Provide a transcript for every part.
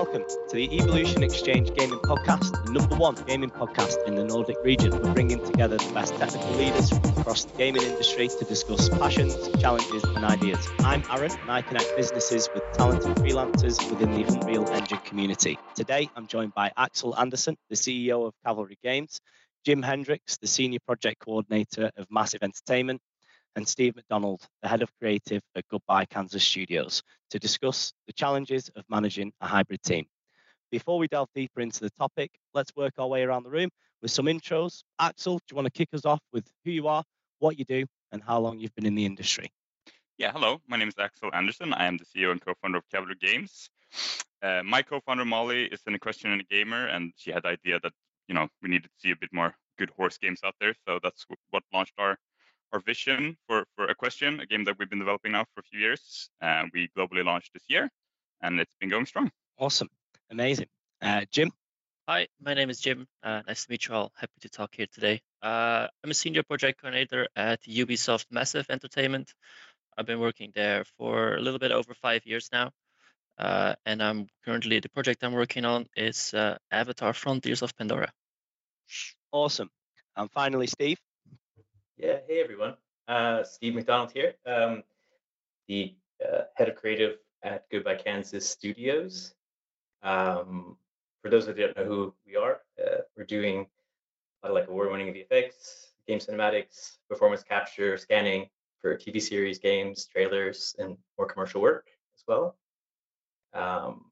welcome to the Evolution Exchange Gaming Podcast, the number one gaming podcast in the Nordic region. We're bringing together the best technical leaders from across the gaming industry to discuss passions, challenges, and ideas. I'm Aaron, and I connect businesses with talented freelancers within the Unreal Engine community. Today, I'm joined by Axl Andersson, the CEO of Kavalri Games, Jim Hendriks, the Senior Project Coordinator of Massive Entertainment, and Steve McDonald, the head of creative at Goodbye Kansas Studios, to discuss the challenges of managing a hybrid team. Before we delve deeper into the topic, let's work our way around the room with some intros. Axl, do you want to kick us off with who you are, what you do, and how long you've been in the industry? Yeah, hello. My name is Axl Andersson. I am the CEO and co-founder of Kavalri Games. Uh, my co-founder Molly is an equestrian and a gamer, and she had the idea that you know we needed to see a bit more good horse games out there. So that's what launched our our vision for, for Equestrian, a game that we've been developing now for a few years. Uh, we globally launched this year, and it's been going strong. Awesome, amazing. Uh, Jim. Hi, my name is Jim. Uh, nice to meet you all. Happy to talk here today. Uh, I'm a senior project coordinator at Ubisoft Massive Entertainment. I've been working there for a little bit over five years now. Uh, and I'm currently the project I'm working on is uh, Avatar Frontiers of Pandora. Awesome. And finally, Steve. Yeah, hey everyone. Uh, Steve McDonald here, um, the uh, head of creative at Goodbye Kansas Studios. Um, for those that don't know who we are, uh, we're doing a lot of like award-winning VFX, game cinematics, performance capture, scanning for TV series, games, trailers, and more commercial work as well. Um,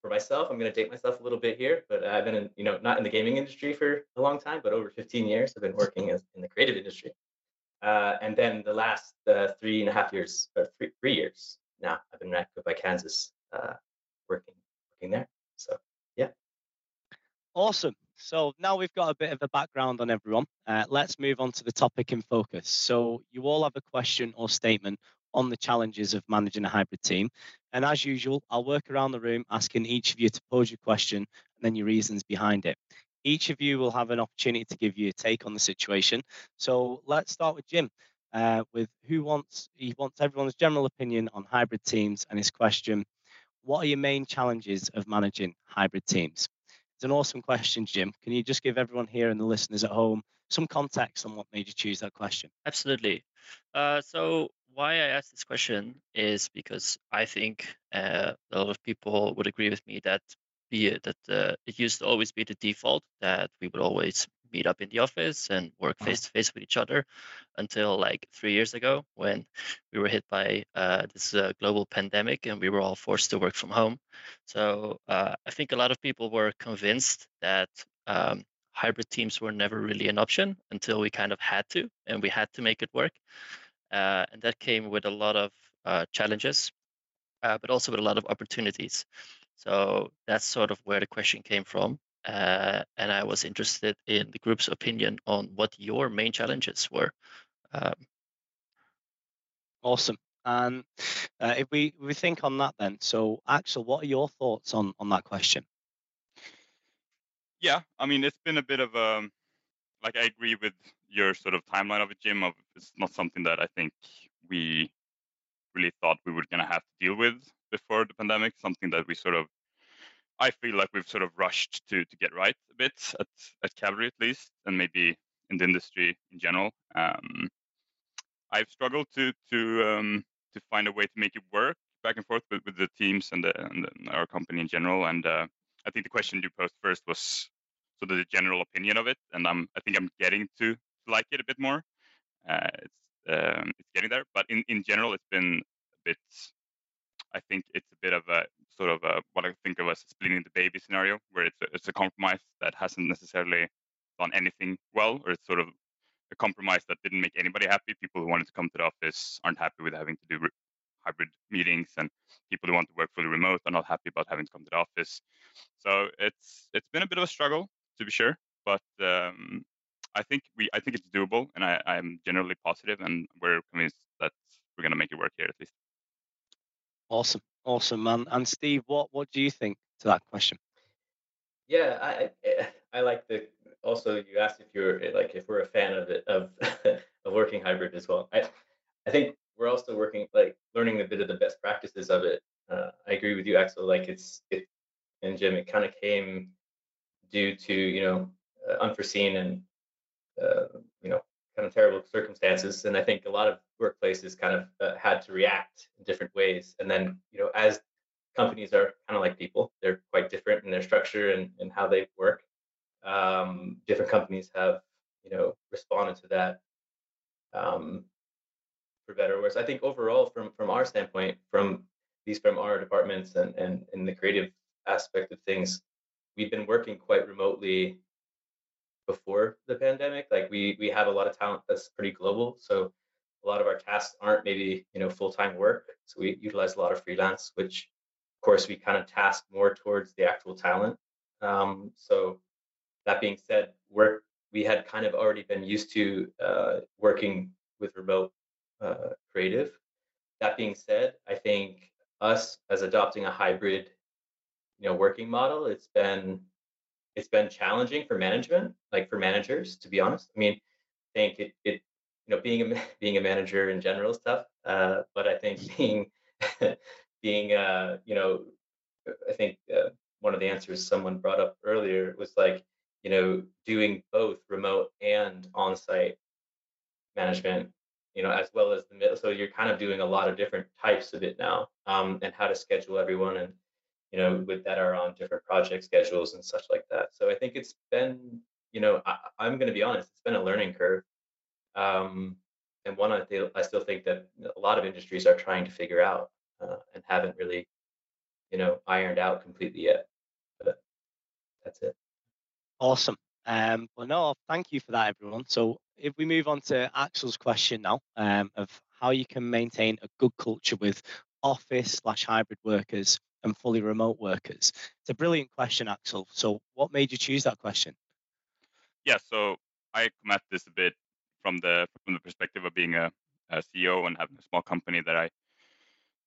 for myself, I'm going to date myself a little bit here, but I've been in, you know, not in the gaming industry for a long time, but over 15 years, I've been working as, in the creative industry. Uh, and then the last uh, three and a half years, or three, three years now, I've been at Goodbye Kansas, uh, working working there. So yeah. Awesome. So now we've got a bit of a background on everyone. Uh, let's move on to the topic in focus. So you all have a question or statement on the challenges of managing a hybrid team. And as usual, I'll work around the room asking each of you to pose your question and then your reasons behind it. Each of you will have an opportunity to give you a take on the situation. So let's start with Jim. Uh, with who wants he wants everyone's general opinion on hybrid teams and his question what are your main challenges of managing hybrid teams it's an awesome question jim can you just give everyone here and the listeners at home some context on what made you choose that question absolutely uh, so why i asked this question is because i think uh, a lot of people would agree with me that be it that uh, it used to always be the default that we would always meet up in the office and work face to face with each other until like three years ago when we were hit by uh, this uh, global pandemic and we were all forced to work from home. So uh, I think a lot of people were convinced that um, hybrid teams were never really an option until we kind of had to and we had to make it work. Uh, and that came with a lot of uh, challenges, uh, but also with a lot of opportunities. So that's sort of where the question came from. Uh, and I was interested in the group's opinion on what your main challenges were. Um, awesome. And uh, if we we think on that, then, so Axl, what are your thoughts on on that question? Yeah, I mean, it's been a bit of a um, like I agree with your sort of timeline of it, Jim. Of it's not something that I think we really thought we were going to have to deal with before the pandemic, something that we sort of I feel like we've sort of rushed to to get right a bit at at Kavalri at least, and maybe in the industry in general. Um, I've struggled to to um, to find a way to make it work back and forth with, with the teams and, the, and the, our company in general. And uh, I think the question you posed first was sort of the general opinion of it, and I'm I think I'm getting to like it a bit more. Uh, it's um, it's getting there, but in in general, it's been a bit I think it's a bit of a sort of a, what I think of as a splitting the baby scenario, where it's a, it's a compromise that hasn't necessarily done anything well, or it's sort of a compromise that didn't make anybody happy. People who wanted to come to the office aren't happy with having to do re- hybrid meetings, and people who want to work fully remote are not happy about having to come to the office. So it's it's been a bit of a struggle to be sure, but um, I think we I think it's doable, and I, I'm generally positive, and we're convinced that we're going to make it work here at least. Awesome, awesome, man. And Steve, what what do you think to that question? Yeah, I I like the also you asked if you're like if we're a fan of it of of working hybrid as well. I I think we're also working like learning a bit of the best practices of it. Uh, I agree with you, Axl. Like it's it and Jim, it kind of came due to you know uh, unforeseen and uh, you know kind of terrible circumstances, and I think a lot of workplaces kind of uh, had to react in different ways. And then you know as companies are kind of like people; they're quite different in their structure and, and how they work. Um, different companies have you know responded to that um, for better or worse. I think overall, from from our standpoint, from these from our departments and and in the creative aspect of things, we've been working quite remotely before the pandemic. Like we we have a lot of talent that's pretty global, so a lot of our tasks aren't maybe you know full time work. So we utilize a lot of freelance, which of course we kind of task more towards the actual talent. Um, so that being said, work we had kind of already been used to uh, working with remote uh, creative. That being said, I think us as adopting a hybrid, you know, working model, it's been it's been challenging for management, like for managers, to be honest. I mean, I think it it you know being a being a manager in general is tough, uh, but I think being being uh, you know, I think uh, one of the answers someone brought up earlier was like you know doing both remote and on-site management you know, as well as the middle. So you're kind of doing a lot of different types of it now, um, and how to schedule everyone, and you know, with that are on different project schedules and such like that. So I think it's been, you know, I, am going to be honest, it's been a learning curve, um, and one I, I still think that a lot of industries are trying to figure out uh, and haven't really, you know, ironed out completely yet. But that's it. Awesome. Um, well, no, thank you for that, everyone. So if we move on to Axl's question now um, of how you can maintain a good culture with office slash hybrid workers and fully remote workers. It's a brilliant question, Axl. So what made you choose that question? Yeah, so I come at this a bit from the from the perspective of being a, a CEO and having a small company that I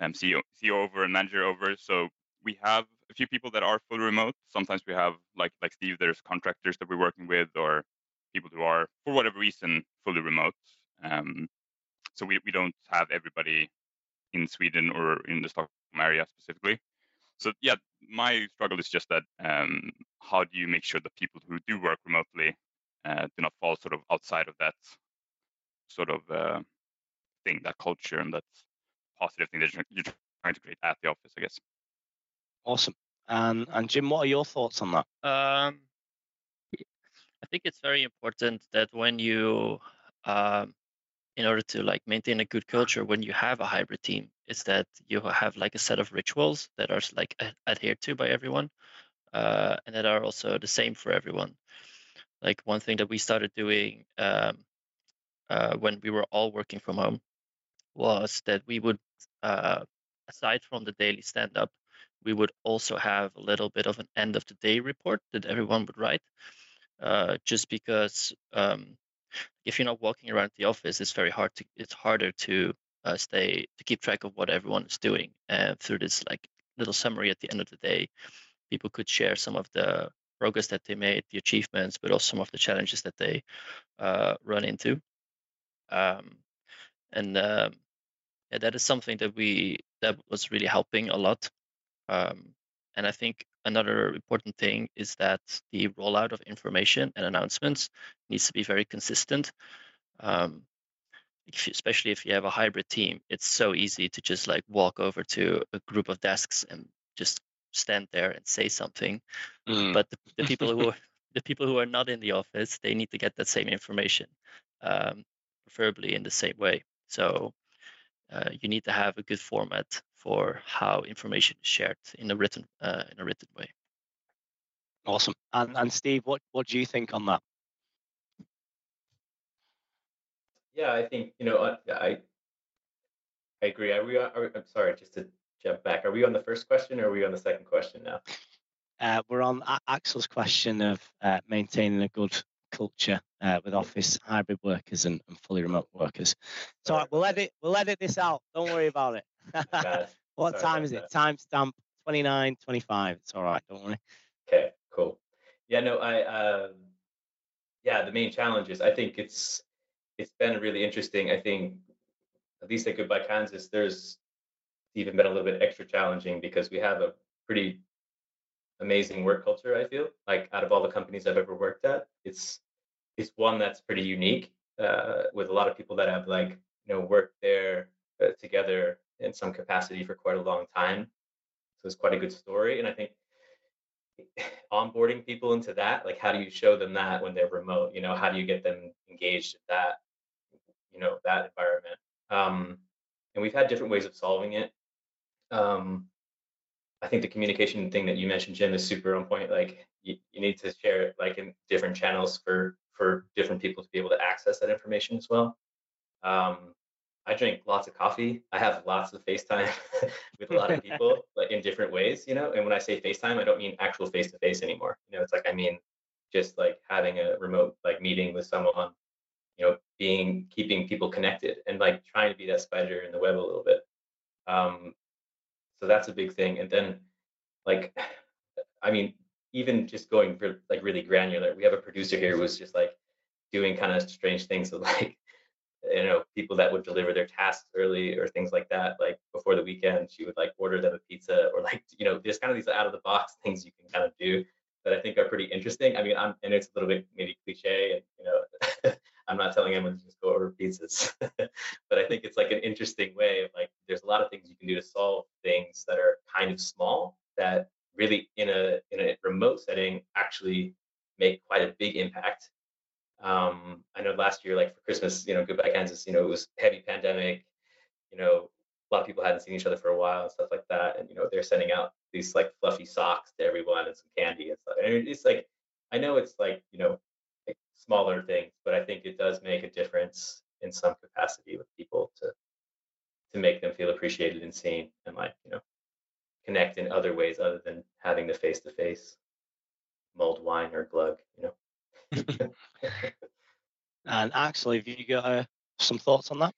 am CEO, CEO over and manager over. So we have a few people that are fully remote. Sometimes we have like like Steve, there's contractors that we're working with or people who are for whatever reason fully remote. Um, so we, we don't have everybody in Sweden or in the Stockholm area specifically. So yeah, my struggle is just that um, how do you make sure that people who do work remotely uh, do not fall sort of outside of that sort of uh, thing, that culture, and that positive thing that you're trying to create at the office, I guess. Awesome. And and Jim, what are your thoughts on that? Um, I think it's very important that when you, um, in order to like maintain a good culture, when you have a hybrid team, is that you have like a set of rituals that are like adhered to by everyone, uh, and that are also the same for everyone. Like one thing that we started doing um, uh, when we were all working from home was that we would, uh, aside from the daily stand up, we would also have a little bit of an end of the day report that everyone would write. Uh, just because um, if you're not walking around the office, it's very hard to it's harder to uh, stay to keep track of what everyone is doing. And through this like little summary at the end of the day, people could share some of the progress that they made, the achievements, but also some of the challenges that they uh, run into. Um, and um, yeah, that is something that we that was really helping a lot. Um, and I think another important thing is that the rollout of information and announcements needs to be very consistent. Um, especially if you have a hybrid team, it's so easy to just like walk over to a group of desks and just stand there and say something. Mm. But the, the people who are, the people who are not in the office, they need to get that same information, um, preferably in the same way. So uh, you need to have a good format for how information is shared in a written uh, in a written way. Awesome. And and Steve, what what do you think on that? Yeah, I think you know I I agree. Are we? Are, I'm sorry, just to jump back. Are we on the first question or are we on the second question now? Uh, we're on Axl's question of uh, maintaining a good culture uh, with office hybrid workers and, and, fully remote workers. So right, we'll edit we'll edit this out. Don't worry about it. what Sorry time is it? Timestamp 29, 25. It's all right. Don't worry. Okay, cool. Yeah, no, I um, yeah, the main challenge is I think it's it's been really interesting. I think at least at Goodbye Kansas, there's even been a little bit extra challenging because we have a pretty amazing work culture. I feel like out of all the companies I've ever worked at, it's it's one that's pretty unique uh, with a lot of people that have like you know worked there uh, together in some capacity for quite a long time. So it's quite a good story, and I think onboarding people into that, like how do you show them that when they're remote? You know, how do you get them engaged in that, you know, that environment? Um, and we've had different ways of solving it. Um, I think the communication thing that you mentioned, Jim, is super on point. Like you, you need to share it like in different channels for for different people to be able to access that information as well. Um, I drink lots of coffee. I have lots of FaceTime with a lot of people, like in different ways, you know. And when I say FaceTime, I don't mean actual face to face anymore. You know, it's like I mean just like having a remote like meeting with someone, you know, being keeping people connected and like trying to be that spider in the web a little bit. Um, so that's a big thing. And then like, I mean, even just going for like really granular, we have a producer here who was just like doing kind of strange things with like, you know, people that would deliver their tasks early or things like that. Like before the weekend, she would like order them a pizza or like, you know, there's kind of these out of the box things you can kind of do that I think are pretty interesting. I mean, I'm, and it's a little bit maybe cliche and, you know, I'm not telling anyone to just go order pizzas, but I think it's like an interesting way of like, there's a lot of things you can do to solve things that are kind of small that really in a in a remote setting actually make quite a big impact. Um, I know last year, like for Christmas, you know, goodbye Kansas, you know, it was heavy pandemic. You know, a lot of people hadn't seen each other for a while and stuff like that, and you know, they're sending out these like fluffy socks to everyone and some candy and stuff. And it's like, I know it's like you know, smaller things, but I think it does make a difference in some capacity with people to to make them feel appreciated and seen and like you know connect in other ways other than having the face to face mulled wine or glögg, you know. and actually, have you got uh, some thoughts on that?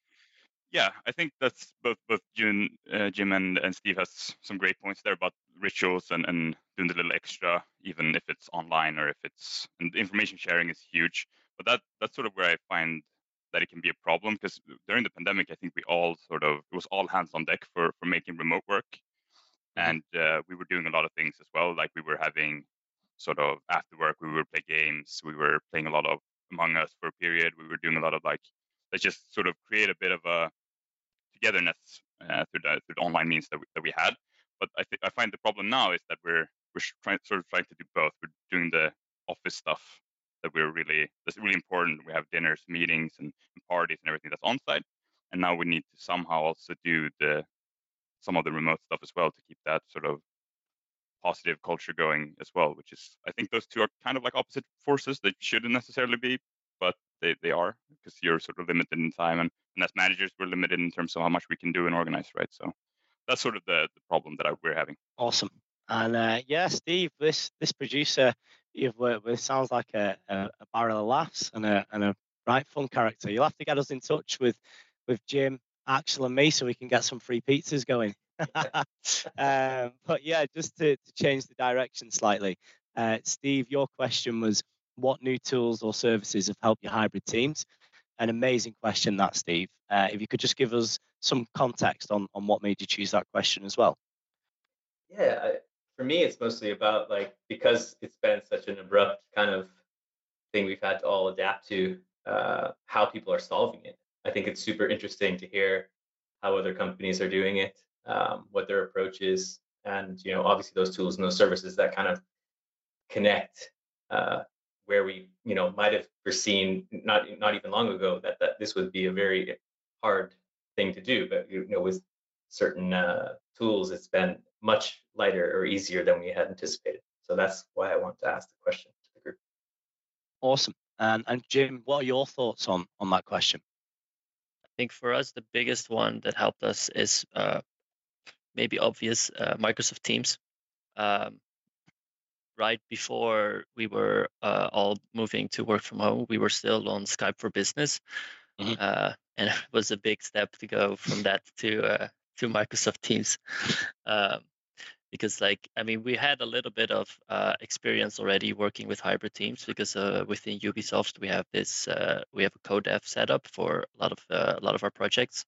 Yeah, I think that's both both Jim, uh, Jim and, and Steve has some great points there about rituals and, and doing the little extra, even if it's online or if it's and information sharing is huge. But that that's sort of where I find that it can be a problem because during the pandemic, I think we all sort of it was all hands on deck for for making remote work, mm-hmm. and uh, we were doing a lot of things as well. Like we were having sort of after work, we would play games. We were playing a lot of Among Us for a period. We were doing a lot of like let's just sort of create a bit of a togetherness uh, through the through the online means that we, that we had. But I think I find the problem now is that we're we're trying sort of trying to do both. We're doing the office stuff that we're really that's really important. We have dinners, meetings, and, and parties and everything that's on site. And now we need to somehow also do the some of the remote stuff as well to keep that sort of positive culture going as well. Which is I think those two are kind of like opposite forces that shouldn't necessarily be, but they, they are because you're sort of limited in time and, and as managers we're limited in terms of how much we can do and organize, right? So that's sort of the, the problem that I, we're having. Awesome. And uh, yeah, Steve, this this producer you've worked with sounds like a, a, a barrel of laughs and a, and a right fun character. You'll have to get us in touch with with Jim, Axl, and me so we can get some free pizzas going. um, but yeah, just to, to, change the direction slightly, uh, Steve, your question was what new tools or services have helped your hybrid teams? An amazing question, that Steve. Uh, if you could just give us some context on on what made you choose that question as well. Yeah, for me, it's mostly about like because it's been such an abrupt kind of thing we've had to all adapt to uh, how people are solving it. I think it's super interesting to hear how other companies are doing it, um, what their approach is, and you know, obviously those tools and those services that kind of connect uh, where we, you know, might have foreseen not not even long ago that that this would be a very hard thing to do, but you know, with certain uh, tools, it's been much lighter or easier than we had anticipated. So that's why I want to ask the question to the group. Awesome. And, and Jim, what are your thoughts on, on that question? I think for us, the biggest one that helped us is uh, maybe obvious uh, Microsoft Teams. Um, right before we were uh, all moving to work from home, we were still on Skype for Business. Mm-hmm. Uh, and it was a big step to go from that to uh, to Microsoft Teams. Um, because like i mean we had a little bit of uh, experience already working with hybrid teams because uh, within ubisoft we have this uh, we have a co-dev setup for a lot of uh, a lot of our projects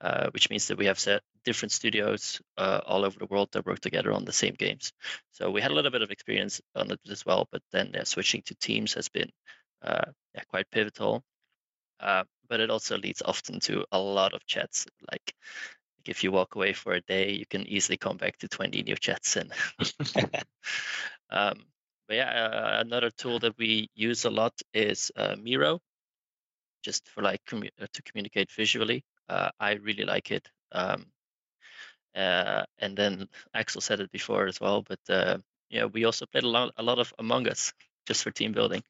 uh, which means that we have set different studios uh, all over the world that work together on the same games. So we had a little bit of experience on it as well, but then yeah, switching to teams has been uh, yeah, quite pivotal. Uh, but it also leads often to a lot of chats. Like if you walk away for a day, you can easily come back to 20 new chats. And um, but yeah, uh, another tool that we use a lot is uh, Miro, just for like commu- uh, to communicate visually. Uh, I really like it. Um, uh, and then Axl said it before as well, but uh, yeah, we also played a lot, a lot of Among Us just for team building.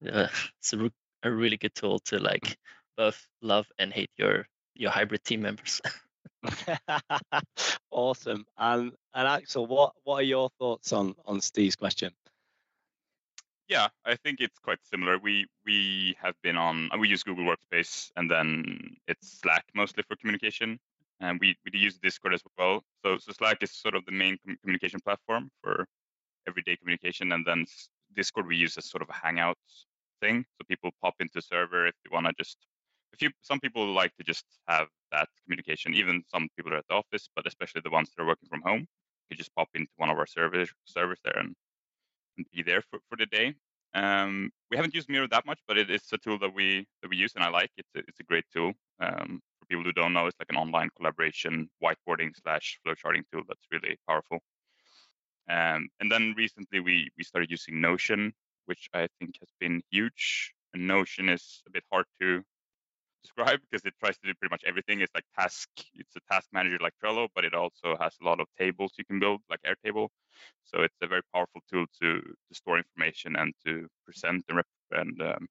it's a, a really good tool to like both love and hate your your hybrid team members. awesome. And and Axl, what what are your thoughts on on Steve's question? Yeah, I think it's quite similar. We we have been on we use Google Workspace and then it's Slack mostly for communication, and we we use Discord as well. So so Slack is sort of the main communication platform for everyday communication, and then Discord we use as sort of a hangout thing. So people pop into server if they want to just a few some people like to just have that communication. Even some people are at the office, but especially the ones that are working from home, you just pop into one of our servers servers there and, and be there for, for the day. Um, we haven't used Miro that much, but it is a tool that we that we use and I like. It's a, it's a great tool. Um, people who don't know, it's like an online collaboration whiteboarding slash flowcharting tool that's really powerful. Um, and then recently we we started using Notion, which I think has been huge. And Notion is a bit hard to describe because it tries to do pretty much everything. It's like task, it's a task manager like Trello, but it also has a lot of tables you can build, like Airtable. So it's a very powerful tool to, to store information and to present and, rep- and um,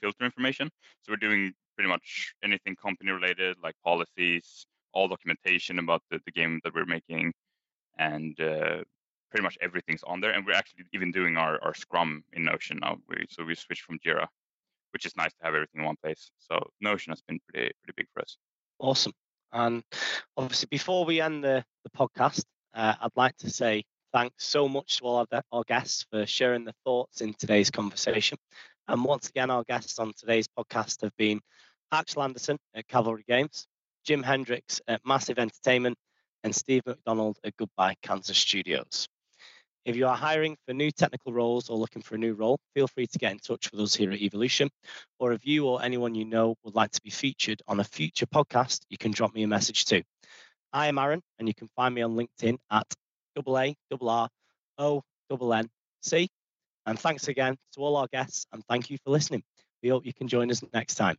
filter information. So we're doing pretty much anything company related, like policies, all documentation about the, the game that we're making, and uh, pretty much everything's on there. And we're actually even doing our, our Scrum in Notion now. We, so we switched from Jira which is nice to have everything in one place. So Notion has been pretty pretty big for us. Awesome. And obviously, before we end the, the podcast, uh, I'd like to say thanks so much to all of the, our guests for sharing their thoughts in today's conversation. And once again, our guests on today's podcast have been Axl Andersson at Kavalri Games, Jim Hendriks at Massive Entertainment, and Steve McDonald at Goodbye Kansas Studios. If you are hiring for new technical roles or looking for a new role, feel free to get in touch with us here at Evolution. Or if you or anyone you know would like to be featured on a future podcast, you can drop me a message too. I am Aaron, and you can find me on LinkedIn at A R O N C. And thanks again to all our guests, and thank you for listening. We hope you can join us next time.